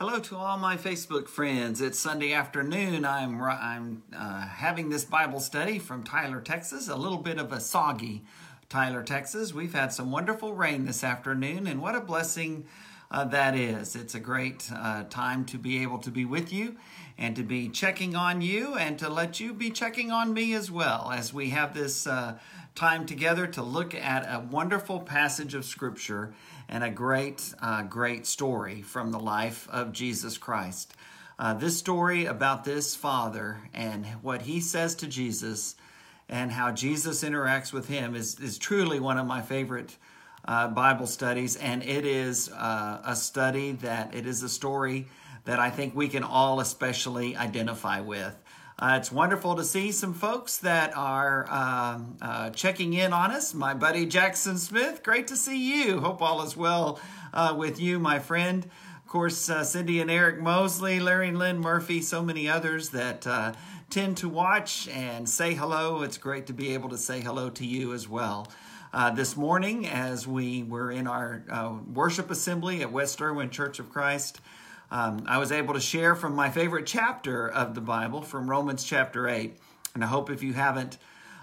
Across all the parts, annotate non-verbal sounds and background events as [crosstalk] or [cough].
Hello to all my Facebook friends. It's Sunday afternoon. I'm I'm uh, having this Bible study from Tyler, Texas. A little bit of a soggy Tyler, Texas. We've had some wonderful rain this afternoon, and what a blessing uh, that is. It's a great uh, time to be able to be with you and to be checking on you and to let you be checking on me as well as we have this uh, time together to look at a wonderful passage of Scripture and a great, uh, great story from the life of Jesus Christ. Uh, this story about this father and what he says to Jesus and how Jesus interacts with him is, is truly one of my favorite uh, Bible studies. And it is uh, a study that it is a story that I think we can all especially identify with. Uh, it's wonderful to see some folks that are um, uh, checking in on us. My buddy Jackson Smith, great to see you. Hope all is well uh, with you, my friend. Of course, uh, Cindy and Eric Mosley, Larry and Lynn Murphy, so many others that uh, tend to watch and say hello. It's great to be able to say hello to you as well. Uh, this morning, as we were in our worship assembly at West Erwin Church of Christ, um, I was able to share from my favorite chapter of the Bible, from Romans chapter 8. And I hope if you haven't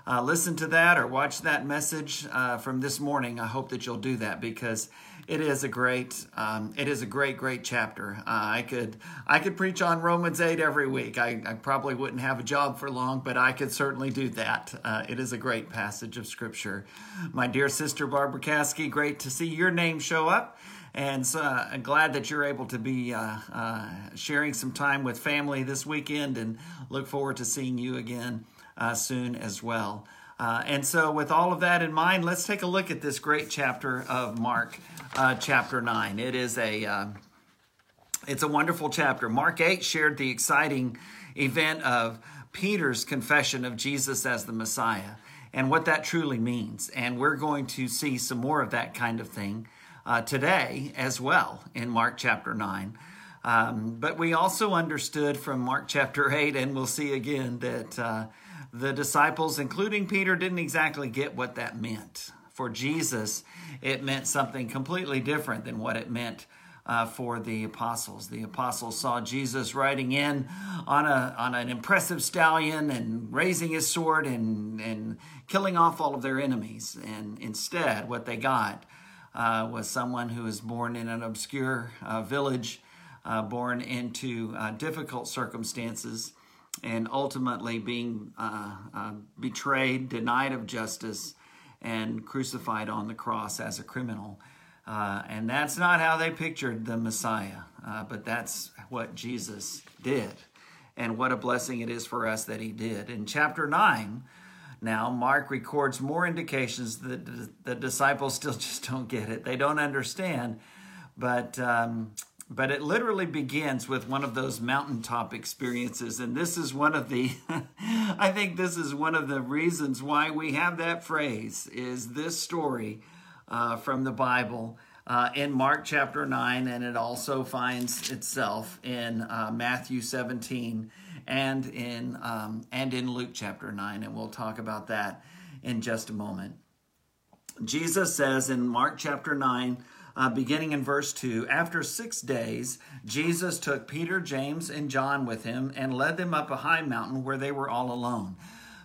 uh, listened to that or watched that message uh, from this morning, I hope that you'll do that because it is a great, um, it is a great, great chapter. Uh, I could, I could preach on Romans 8 every week. I, I, probably wouldn't have a job for long, but I could certainly do that. Uh, it is a great passage of Scripture. My dear sister Barbara Caskey, great to see your name show up. And so uh, I'm glad that you're able to be uh, uh, sharing some time with family this weekend and look forward to seeing you again uh, soon as well. Uh, and so, with all of that in mind, let's take a look at this great chapter of Mark, uh, chapter 9. It is a. it's a wonderful chapter. Mark 8 shared the exciting event of Peter's confession of Jesus as the Messiah and what that truly means. And we're going to see some more of that kind of thing uh, today as well in Mark chapter 9. Um, but we also understood from Mark chapter 8, and we'll see again, that uh, the disciples, including Peter, didn't exactly get what that meant. For Jesus, it meant something completely different than what it meant uh, for the apostles. The apostles saw Jesus riding in on a on an impressive stallion and raising his sword and and killing off all of their enemies. And instead, what they got uh, was someone who was born in an obscure uh, village, uh, born into uh, difficult circumstances, and ultimately being uh, uh, betrayed, denied of justice, and crucified on the cross as a criminal. and that's not how they pictured the Messiah, but that's what Jesus did. And what a blessing it is for us that he did. In chapter 9, now, Mark records more indications that the disciples still [laughs] just don't get it. They don't understand. But, um, but it literally begins with one of those mountaintop experiences. And this is one of the, [laughs] I think this is one of the reasons why we have that phrase is this story uh, from the Bible. Uh, in Mark chapter 9, and it also finds itself in uh, Matthew 17 and in um, and in Luke chapter 9 and we'll talk about that in just a moment. Jesus says in Mark chapter 9 uh, beginning in verse 2 After six days, Jesus took Peter, James, and John with him and led them up a high mountain where they were all alone.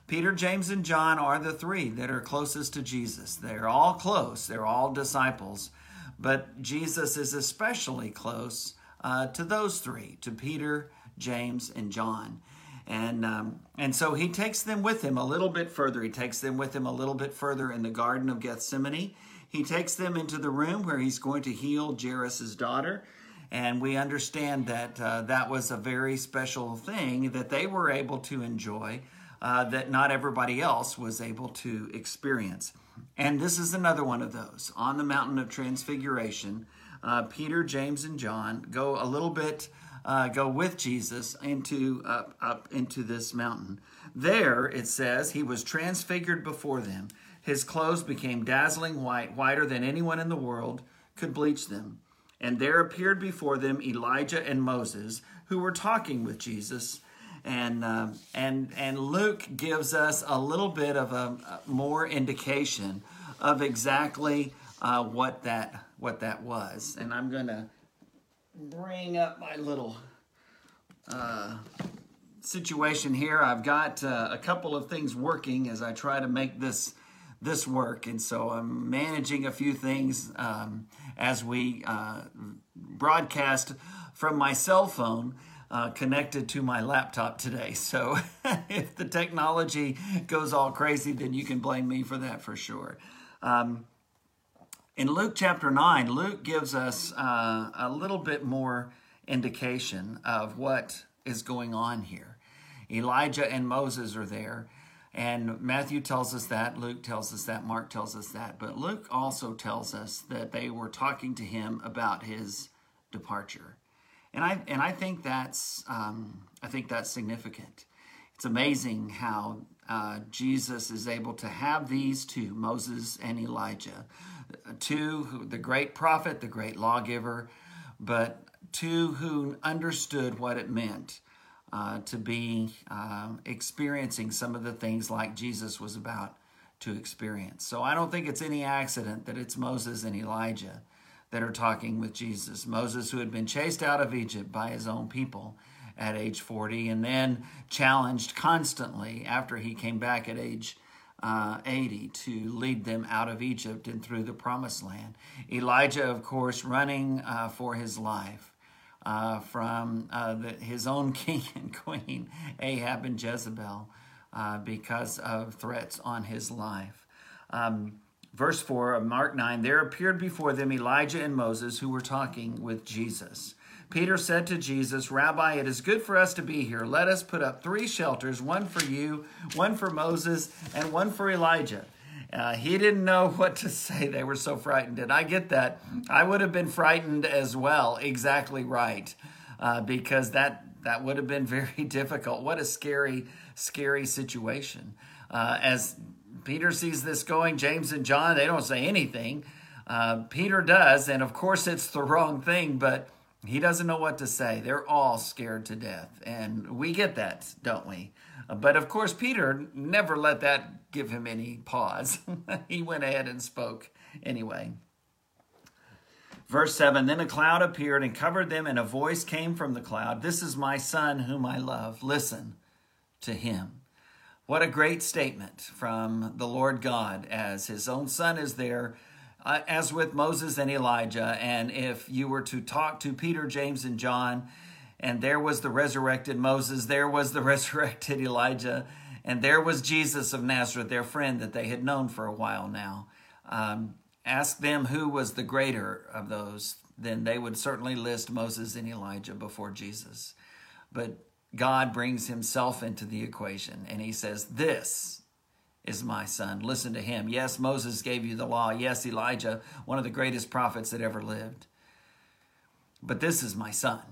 Peter, James, and John are the three that are closest to Jesus. They're all close, they're all disciples, but Jesus is especially close uh, to those three to Peter, James, and John. And, um, and so he takes them with him a little bit further. He takes them with him a little bit further in the Garden of Gethsemane. He takes them into the room where he's going to heal Jairus' daughter. And we understand that uh, that was a very special thing that they were able to enjoy, uh, that not everybody else was able to experience. And this is another one of those. On the mountain of transfiguration, uh, Peter, James, and John go a little bit uh, go with Jesus into up, up into this mountain. There it says he was transfigured before them. His clothes became dazzling white, whiter than anyone in the world could bleach them. And there appeared before them Elijah and Moses, who were talking with Jesus. And uh, and and Luke gives us a little bit of a, a more indication of exactly uh, what that what that was. And I'm gonna bring up my little uh, situation here. I've got uh, a couple of things working as I try to make this this work, and so I'm managing a few things um, as we uh, broadcast from my cell phone. Uh, connected to my laptop today. [laughs] So if the technology goes all crazy, then you can blame me for that for sure. Um, in Luke chapter 9, Luke gives us uh, a little bit more indication of what is going on here. Elijah and Moses are there, and Matthew tells us that, Luke tells us that, Mark tells us that, but Luke also tells us that they were talking to him about his departure. And I, and I think that's um, I think that's significant. It's amazing how uh, Jesus is able to have these two, Moses and Elijah, two, the great prophet, the great lawgiver, but two who understood what it meant uh, to be uh, experiencing some of the things like Jesus was about to experience. So I don't think it's any accident that it's Moses and Elijah that are talking with Jesus. Moses, who had been chased out of Egypt by his own people at age 40, and then challenged constantly after he came back at age uh, 80 to lead them out of Egypt and through the promised land. Elijah, of course, running uh, for his life uh, from uh, the, his own [laughs] king and queen, Ahab and Jezebel, uh, because of threats on his life. Um, verse 4 of Mark 9 there appeared before them Elijah and Moses, who were talking with Jesus. Peter said to Jesus, Rabbi, it is good for us to be here. Let us put up three shelters one for you, one for Moses, and one for Elijah. Uh, he didn't know [laughs] what to say. They were so frightened. And I get that. I would have been frightened as well. Exactly right. Uh, because that, that would have been [laughs] very difficult. What a scary, scary situation. Uh, as Peter sees this going, James and John, they don't say anything. Uh, Peter does. And of course, it's the wrong thing, but he doesn't know what to say. They're all scared to death. And we get that, don't we? Uh, but of course, Peter never let that give him any pause. [laughs] he went ahead and spoke anyway. Verse 7 Then a cloud appeared and covered them, and a voice came from the cloud This is my son whom I love. Listen to him. What a great statement from the Lord God as his own son is there uh, as with Moses and Elijah. And if you were to talk to Peter, James, and John, and there was the resurrected Moses, there was the [laughs] resurrected Elijah, and there was Jesus of Nazareth, their friend that they had known for a while now. Um, ask them who was the greater of those, then they would certainly list Moses and Elijah before Jesus. But God brings himself into the equation and he says, This is my son. Listen to him. Yes, Moses gave you the law. Yes, Elijah, one of the greatest prophets that ever lived. But this is my son.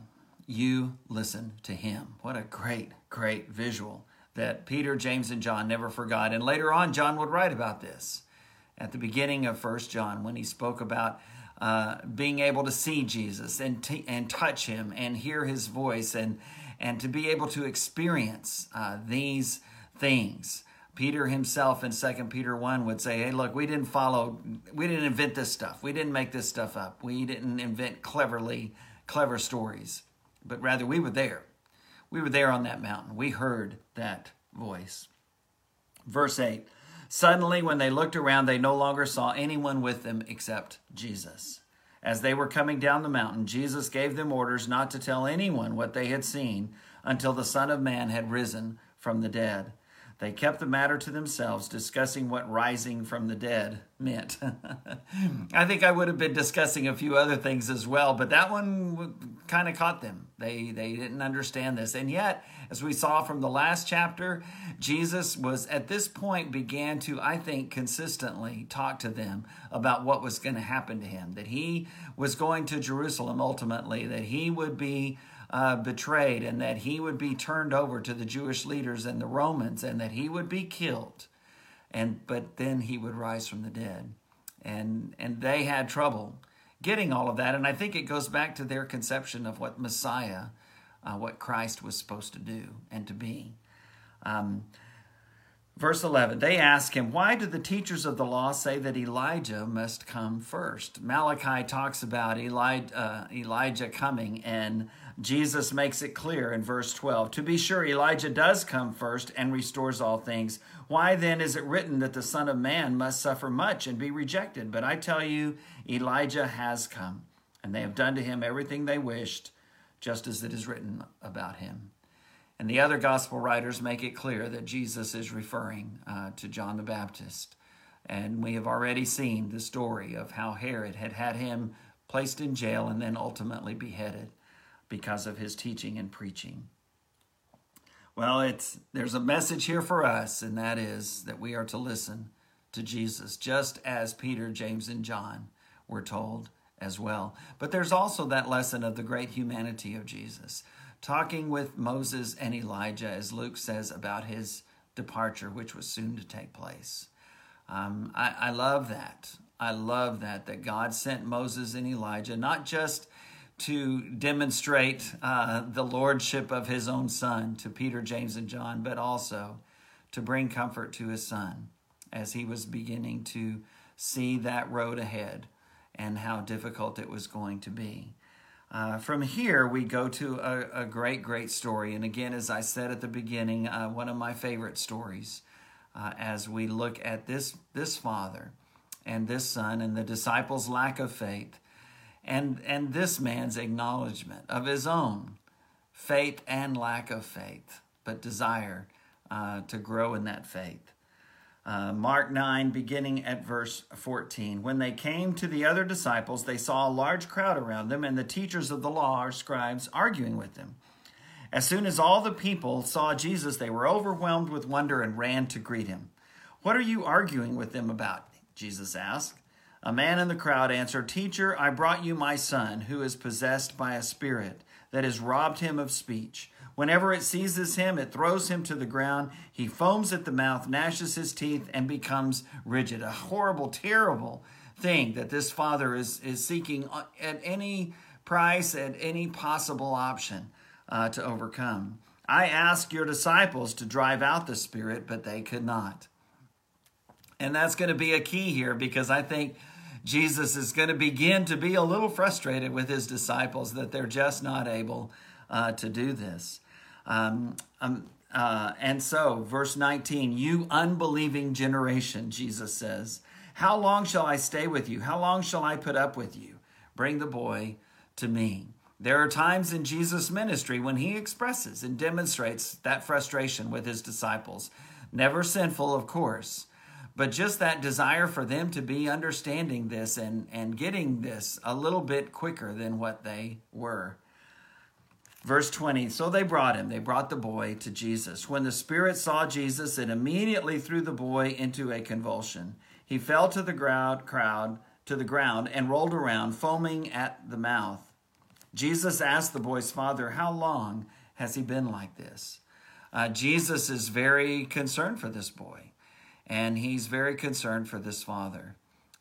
You listen to him. What a great, great visual that Peter, James, and John never forgot. And later on, John would write about this at the beginning of First John when he spoke about uh, being able to see Jesus and, t- and touch him and hear his voice and, and to be able to experience uh, these things. Peter himself in 2 Peter 1 would say, Hey, look, we didn't follow, we didn't invent this stuff. We didn't make this stuff up. We didn't invent cleverly, clever stories, but rather we were there. We were there on that mountain. We heard that voice. Verse 8 Suddenly, when they looked around, they no longer saw anyone with them except Jesus. As they were coming down the mountain, Jesus gave them orders not to tell anyone what they had seen until the Son of Man had risen from the dead. They kept the matter to themselves, discussing what rising from the dead meant. [laughs] I think I would have been discussing a few other things as well, but that one kind of caught them. They they didn't understand this. And yet, as we saw from the last chapter, Jesus was at this point began to I think consistently talk to them about what was going to happen to him, that he was going to Jerusalem ultimately, that he would be uh, betrayed and that he would be turned over to the Jewish leaders and the Romans and that he would be killed. And but then he would rise from the dead. And and they had trouble getting all of that. And I think it goes back to their conception of what Messiah, uh, what Christ was supposed to do and to be. Um, Verse 11, they ask him, Why do the teachers of the law say that Elijah must come first? Malachi talks about Eli, uh, Elijah coming, and Jesus makes it clear in verse 12. To be sure, Elijah does come first and restores all things. Why then is it written that the Son of Man must suffer much and be rejected? But I tell you, Elijah has come, and they have done to him everything they wished, just as it is written about him. And the other gospel writers make it clear that Jesus is referring uh, to John the Baptist. And we have already seen the story of how Herod had had him placed in jail and then ultimately beheaded because of his teaching and preaching. Well, it's there's a message here for us, and that is that we are to listen to Jesus, just as Peter, James, and John were told as well. But there's also that lesson of the great humanity of Jesus talking with Moses and Elijah, as Luke says about his departure, which was soon to take place. Um, I, I love that. I love that, that God sent Moses and Elijah not just to demonstrate uh, the lordship of his own son to Peter, James, and John, but also to bring comfort to his son as he was beginning to see that road ahead and how difficult it was going to be. Uh, from here, we go to a, a, great, great story. And again, as I said at the beginning, uh, one of my favorite stories uh, as we look at this, this father and this son and the disciples' lack of faith and, and this man's acknowledgement of his own faith and lack of faith, but desire uh, to grow in that faith. Uh, Mark 9, beginning at verse 14. When they came to the other disciples, they saw a large crowd around them and the teachers of the law, or scribes, arguing with them. As soon as all the people saw Jesus, they were overwhelmed with wonder and ran to greet him. What are you arguing with them about? Jesus asked. A man in the crowd answered, Teacher, I brought you my son, who is possessed by a spirit that has robbed him of speech. Whenever it seizes him, it throws him to the ground. He foams at the mouth, gnashes his teeth, and becomes rigid. A horrible, terrible thing that this father is, is seeking at any price, at any possible option uh, to overcome. I asked your disciples to drive out the spirit, but they could not. And that's going to be a key here because I think Jesus is going to begin to be a little frustrated with his disciples that they're just not able uh, to do this. Um, um, uh, and so, verse 19, you unbelieving generation, Jesus says, How long shall I stay with you? How long shall I put up with you? Bring the boy to me. There are times in Jesus' ministry when he expresses and demonstrates that frustration with his disciples. Never sinful, of course, but just that desire for them to be understanding this and, and getting this a little bit quicker than what they were. Verse 20 So they brought him, they brought the boy to Jesus. When the Spirit saw Jesus, it immediately threw the boy into a convulsion. He fell to the ground, crowd, to the ground, and rolled around, foaming at the mouth. Jesus asked the boy's father, How long has he been like this? Uh, Jesus is very concerned for this boy, and he's very concerned for this father.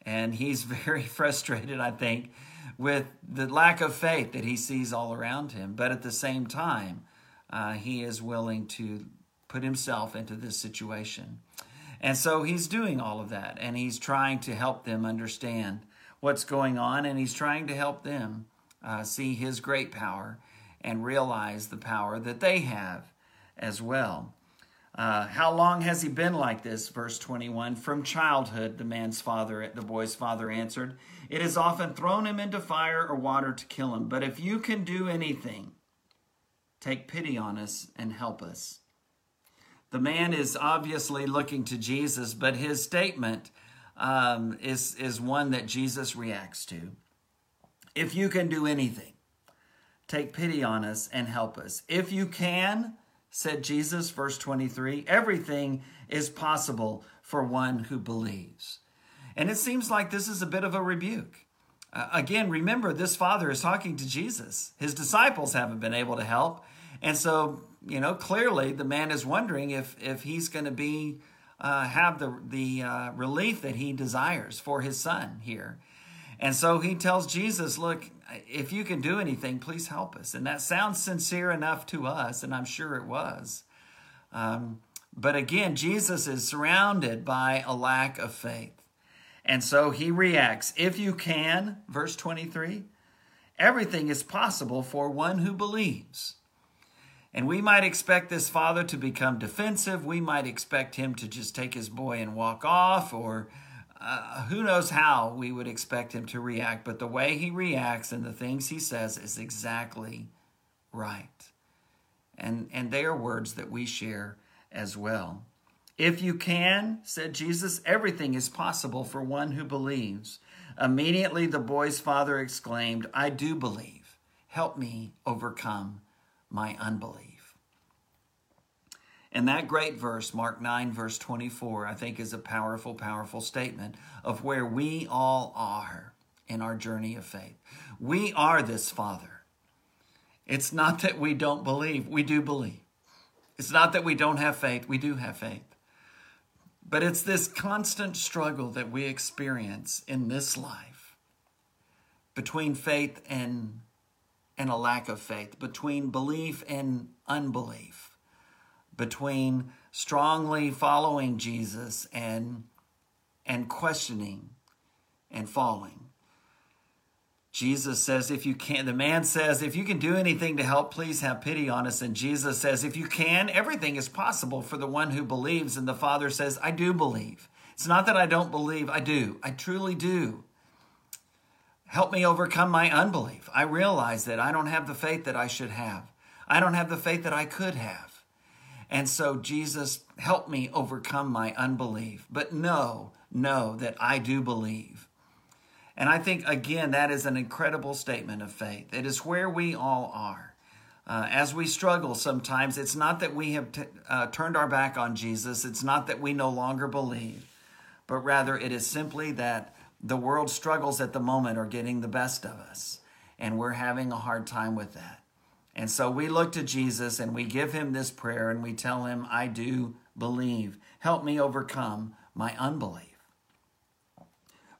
And he's [laughs] very frustrated, I think, with the lack of faith that he sees all around him. But at the same time, uh, he is willing to put himself into this situation. And so he's doing all of that, and he's trying to help them understand what's going on, and he's trying to help them uh, see his great power and realize the power that they have as well. Uh, how long has he been like this? Verse 21 From childhood, the man's father, the boy's father answered. It has often thrown him into fire or water to kill him. But if you can do anything, take pity on us and help us. The man is obviously looking to Jesus, but his statement um, is, is one that Jesus reacts to. If you can do anything, take pity on us and help us. If you can, said Jesus, verse 23, everything is possible for one who believes. And it seems like this is a bit of a rebuke. Uh, again, remember, this father is talking to Jesus. His disciples haven't been able to help. And so, you know, clearly the man is wondering if, if he's going to be, uh, have the, the uh, relief that he desires for his son here. And so he tells Jesus, look, if you can do anything, please help us. And that sounds sincere enough to us, and I'm sure it was. Um, But again, Jesus is surrounded by a lack of faith. And so he reacts, If you can, verse 23, everything is possible for one who believes. And we might expect this father to become defensive. We might expect him to just take his boy and walk off, or uh, who knows how we would expect him to react. But the way he reacts and the things he says is exactly right. And, and they are words that we share as well. If you can, said Jesus, everything is possible for one who believes. Immediately the boy's father exclaimed, I do believe. Help me overcome my unbelief. And that great verse, Mark 9, verse 24, I think is a powerful, powerful statement of where we all are in our journey of faith. We are this Father. It's not that we don't believe, we do believe. It's not that we don't have faith, we do have faith. But it's this constant struggle that we experience in this life between faith and, and a lack of faith, between belief and unbelief, between strongly following Jesus and, and questioning and falling. Jesus says, if you can, the man says, if you can do anything to help, please have pity on us. And Jesus says, if you can, everything is possible for the one who believes. And the Father says, I do believe. It's not that I don't believe, I do. I truly do. Help me overcome my unbelief. I realize that I don't have the faith that I should have. I don't have the faith that I could have. And so, Jesus, help me overcome my unbelief. But know, know that I do believe. And I think, again, that is an incredible statement of faith. It is where we all are. Uh, as we struggle sometimes, it's not that we have t- uh, turned our back on Jesus, it's not that we no longer believe, but rather it is simply that the world struggles at the moment are getting the best of us, and we're having a hard time with that. And so we look to Jesus and we give him this prayer and we tell him, I do believe. Help me overcome my unbelief.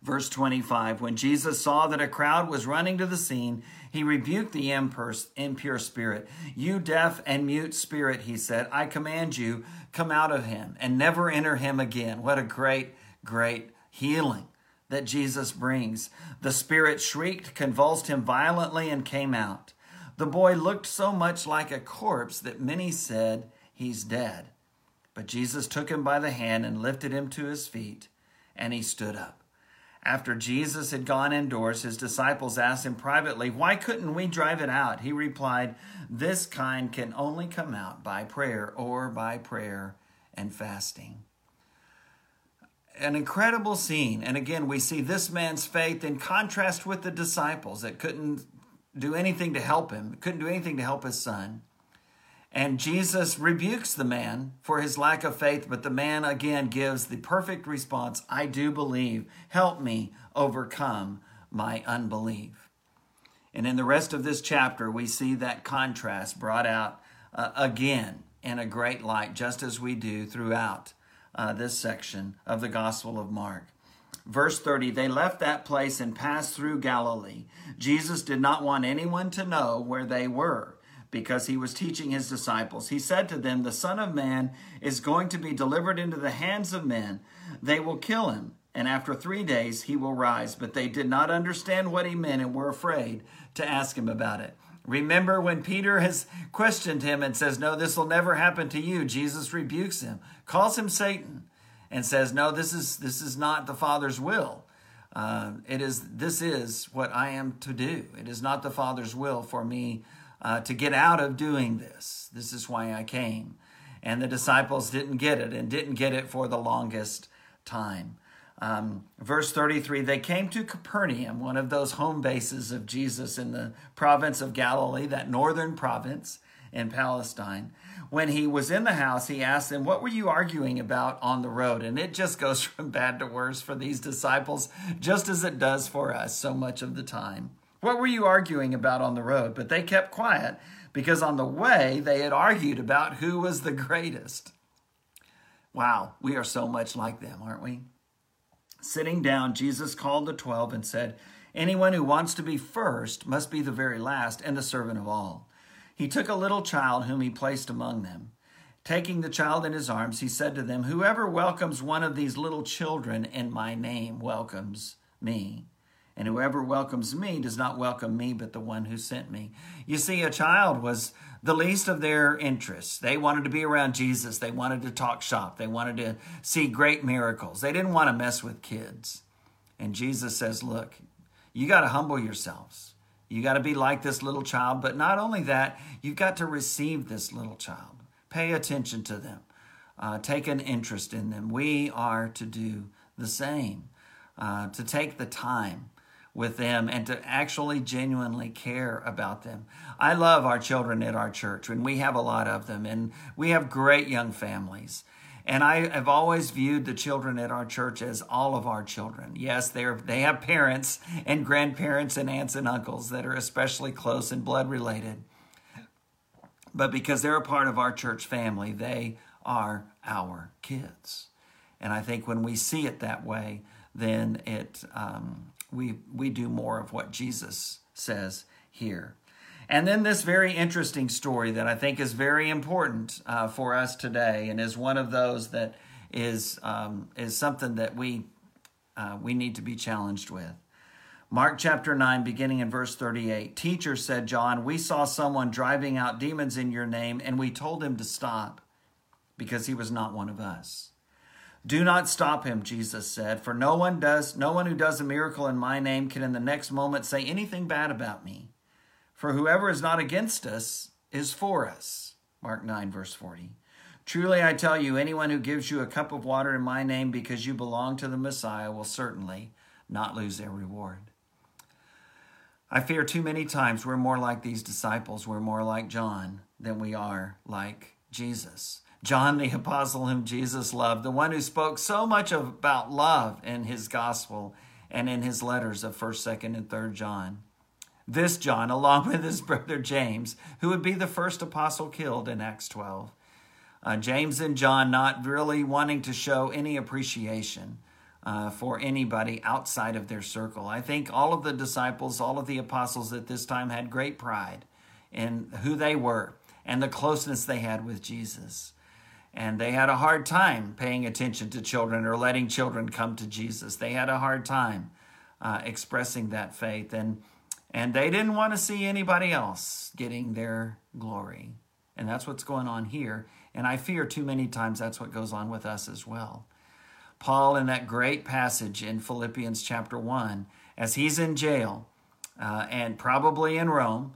Verse 25 When Jesus saw that a crowd was running to the scene, he rebuked the impure spirit. You deaf and mute spirit, he said, I command you, come out of him and never enter him again. What a great, great healing that Jesus brings. The spirit shrieked, convulsed him violently, and came out. The boy looked so much like a corpse that many said, He's dead. But Jesus took him by the hand and lifted him to his feet, and he stood up. After Jesus had gone indoors, his disciples asked him privately, Why couldn't we drive it out? He replied, This kind can only come out by prayer or by prayer and fasting. An incredible scene. And again, we see this man's faith in contrast with the disciples that couldn't do anything to help him, couldn't do anything to help his son. And Jesus rebukes the man for his lack of faith, but the man again gives the perfect response I do believe. Help me overcome my unbelief. And in the rest of this chapter, we see that contrast brought out uh, again in a great light, just as we do throughout uh, this section of the Gospel of Mark. Verse 30 They left that place and passed through Galilee. Jesus did not want anyone to know where they were because he was teaching his disciples. He said to them, The Son of Man is going to be delivered into the hands of men. They will kill him, and after three days he will rise. But they did not understand what he meant and were afraid to ask him about it. Remember when Peter has questioned him and says, No, this will never happen to you. Jesus rebukes him, calls him Satan, and says, No, this is this is not the Father's will. Uh, it is this is what I am to do. It is not the Father's will for me uh, to get out of doing this. This is why I came. And the disciples didn't get it and didn't get it for the longest time. Um, verse 33 they came to Capernaum, one of those home bases of Jesus in the province of Galilee, that northern province in Palestine. When he was in the house, he asked them, What were you arguing about on the road? And it just [laughs] goes from bad to worse for these disciples, just as it does for us so much of the time. What were you arguing about on the road? But they kept quiet because on the way they had argued about who was the greatest. Wow, we are so much like them, aren't we? Sitting down, Jesus called the twelve and said, Anyone who wants to be first must be the very last and the servant of all. He took a little child whom he placed among them. Taking the child in his arms, he said to them, Whoever welcomes one of these little children in my name welcomes me. And whoever welcomes me does not welcome me, but the one who sent me. You see, a child was the least of their interests. They wanted to be around Jesus. They wanted to talk shop. They wanted to see great miracles. They didn't want to mess with kids. And Jesus says, Look, you got to humble yourselves. You got to be like this little child. But not only that, you've got to receive this little child. Pay attention to them. Uh, take an interest in them. We are to do the same, uh, to take the time with them and to actually genuinely care about them. I love our children at our church, and we have a lot of them, and we have great young families. And I have always viewed the children at our church as all of our children. Yes, they're they have parents and grandparents and aunts and uncles that are especially close and blood related but because they're a part of our church family, they are our kids. And I think when we see it that way, then it um, we we do more of what Jesus says here. And then this very interesting story that I think is very important uh, for us today, and is one of those that is um, is something that we uh, we need to be challenged with. Mark chapter 9, beginning in verse 38. Teacher, said John, we saw someone driving out demons in your name, and we told him to stop because he was not one of us. Do not stop him, Jesus said, for no one does no one who does a miracle in my name can in the next moment say anything bad about me. For whoever is not against us is for us. Mark 9 verse 40. Truly I tell you anyone who gives you a cup of water in my name because you belong to the Messiah will certainly not lose their reward. I fear too many times we're more like these disciples, we're more like John than we are like Jesus. John, the apostle whom Jesus loved, the one who spoke so much about love in his gospel and in his letters of 1st, 2nd, and 3rd John. This John, along with his brother James, who would be the first apostle killed in Acts 12. Uh, James and John not really wanting to show any appreciation uh, for anybody outside of their circle. I think all of the disciples, all of the apostles at this time had great pride in who they were and the closeness they had with Jesus. And they had a hard time paying attention to children or letting children come to Jesus. They had a hard time uh, expressing that faith. And, and they didn't want to see anybody else getting their glory. And that's what's going on here. And I fear too many times that's what goes on with us as well. Paul in that great passage in Philippians chapter 1 as he's in jail uh, and probably in Rome.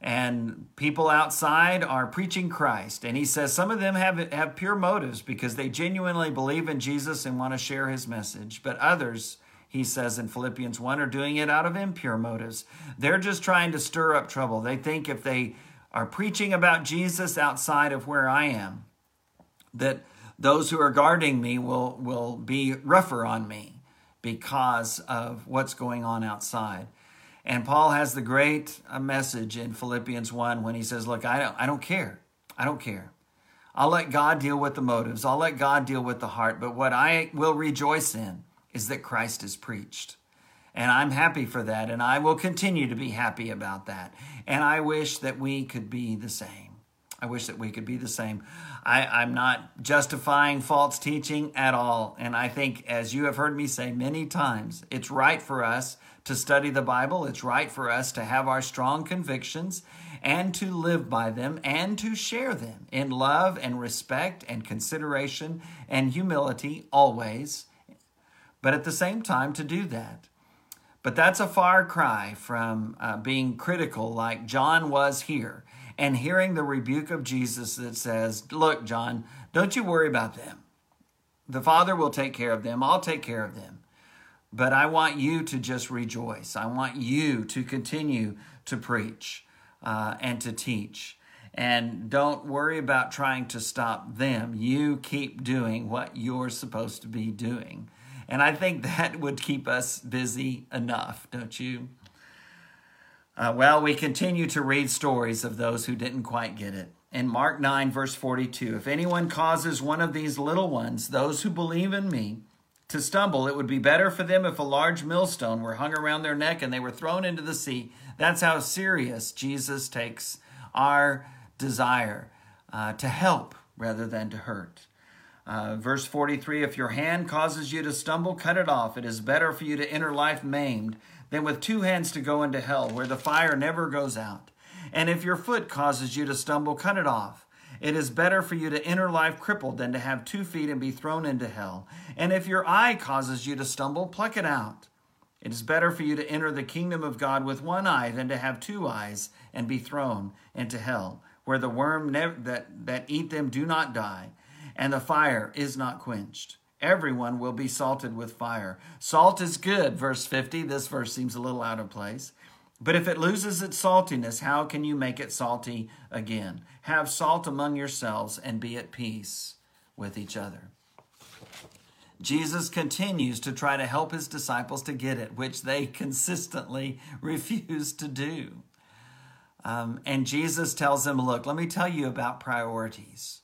And people outside are preaching Christ. And he says some of them have, have pure motives because they genuinely believe in Jesus and want to share his message. But others, he says in Philippians 1, are doing it out of impure motives. They're just trying to stir up trouble. They think if they are preaching about Jesus outside of where I am, that those who are guarding me will, will be rougher on me because of what's going on outside. And Paul has the great uh, message in Philippians 1 when he says, Look, I don't, I don't care. I don't care. I'll let God deal with the motives, I'll let God deal with the heart. But what I will rejoice in is that Christ is preached. And I'm happy for that. And I will continue to be happy about that. And I wish that we could be the same. I wish that we could be the same. I, am not justifying false teaching at all. And I think, as you have heard me say many times, it's right for us to study the Bible. It's right for us to have our strong convictions and to live by them and to share them in love and respect and consideration and humility always. But at the same time, to do that. But that's a far cry from uh, being critical like John was here and hearing the rebuke of Jesus that says, Look, John, don't you worry about them. The Father will take care of them. I'll take care of them. But I want you to just rejoice. I want you to continue to preach uh, and to teach. And don't worry about trying to stop them. You keep doing what you're supposed to be doing. And I think that would keep us busy enough, don't you? Uh, well, we continue to read stories of those who didn't quite get it. In Mark 9, verse 42, if anyone causes one of these little ones, those who believe in me, to stumble, it would be better for them if a large millstone were hung around their neck and they were thrown into the sea. That's how serious Jesus takes our desire uh, to help rather than to hurt. Uh, verse 43 If your hand causes you to stumble, cut it off. It is better for you to enter life maimed than with two hands to go into hell, where the fire never goes out. And if your foot causes you to stumble, cut it off. It is better for you to enter life crippled than to have two feet and be thrown into hell. And if your eye causes you to stumble, pluck it out. It is better for you to enter the kingdom of God with one eye than to have two eyes and be thrown into hell, where the worm nev- that, that eat them do not die, and the fire is not quenched. Everyone will be salted with fire. Salt is good, verse 50. This verse seems a little out of place. But if it loses its saltiness, how can you make it salty again? Have salt among yourselves and be at peace with each other. Jesus continues to try to help his disciples to get it, which they [laughs] consistently refuse to do. Um, and Jesus tells them, Look, let me tell you about priorities.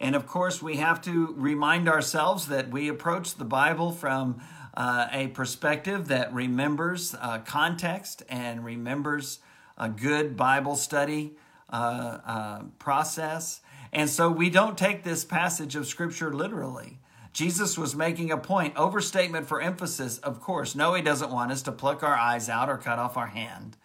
And of course, we have to remind ourselves that we approach the Bible from uh, a perspective that remembers uh, context and remembers a good Bible study uh, uh, process. And so we don't take this passage of Scripture literally. Jesus was making a point, overstatement for emphasis, of course. No, he doesn't want us to pluck our eyes out or cut off our hand.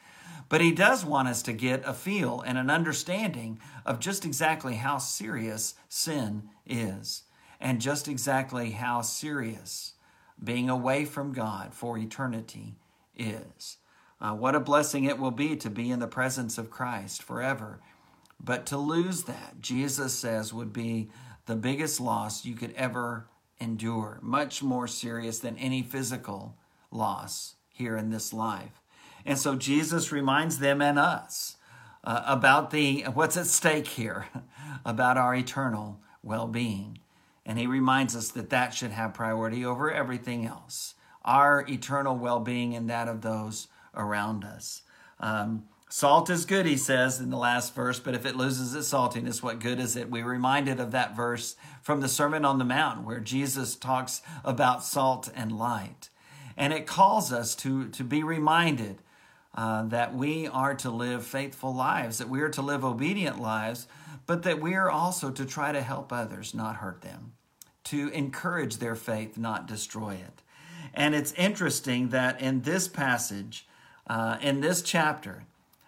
But he does want us to get a feel and an understanding of just exactly how serious sin is and just exactly how serious being away from God for eternity is. Uh, what a blessing it will be to be in the presence of Christ forever. But to lose that, Jesus says, would be the biggest loss you could ever endure, much more serious than any physical loss here in this life. And so Jesus reminds them and us uh, about the what's at stake here, [laughs] about our eternal well-being. And he reminds us that that should have priority over everything else our eternal well being and that of those around us. Um, salt is good, he says in the last verse, but if it loses its saltiness, what good is it? We're reminded of that verse from the Sermon on the Mount where Jesus talks about salt and light. And it calls us to, to be reminded uh, that we are to live faithful lives, that we are to live obedient lives, but that we are also to try to help others, not hurt them, to encourage their faith, not destroy it. And it's interesting that in this passage, uh, in this chapter,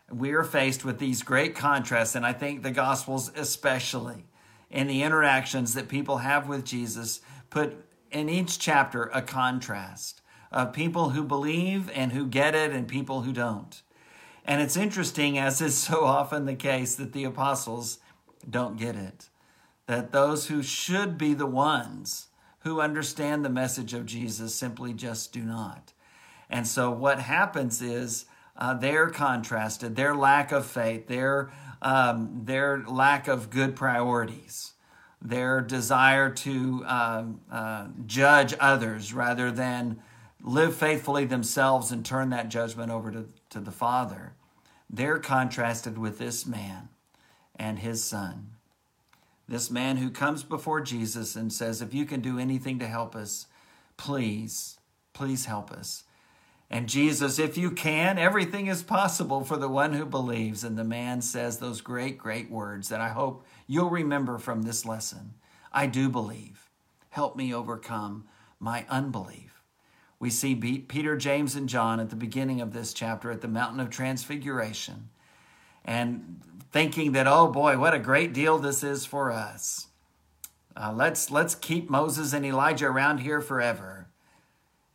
we are faced with these great contrasts, and I think the Gospels, especially in the interactions that people have with Jesus, put in each chapter a contrast of people who believe and who get it, and people who don't. And it's interesting, as is so often the case, that the apostles don't get it. That those who should be the ones who understand the message of Jesus simply just do not. And so what happens is uh, they're contrasted, their lack of faith, their, um, their lack of good priorities, their desire to um, uh, judge others rather than live faithfully themselves and turn that judgment over to, to the Father. They're contrasted with this man and his son. This man who comes before Jesus and says, If you can do anything to help us, please, please help us. And Jesus, if you can, everything is possible for the one who believes. And the man says those great, great words that I hope you'll remember from this lesson. I do believe. Help me overcome my unbelief. We see Peter, James, and John at the beginning of this chapter at the Mountain of Transfiguration. And thinking that, oh boy, what a great deal this is for us. Uh, let's, let's keep Moses and Elijah around here forever.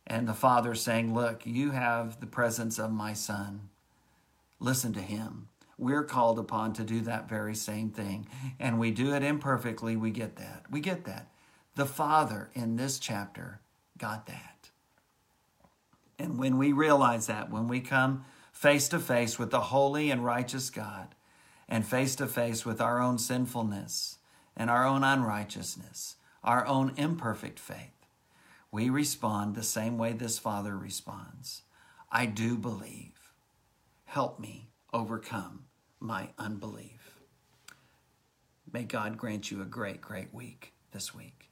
And the father saying, Look, you have the presence of my son. Listen to him. We're called upon to do that very same thing. And we do it imperfectly. We get that. We get that. The father in this chapter got that. And when we realize that, when we come face to face with the holy and righteous God, and face to face with our own sinfulness and our own unrighteousness, our own imperfect faith, we respond the same way this Father responds I do believe. Help me overcome my unbelief. May God grant you a great, great week this week.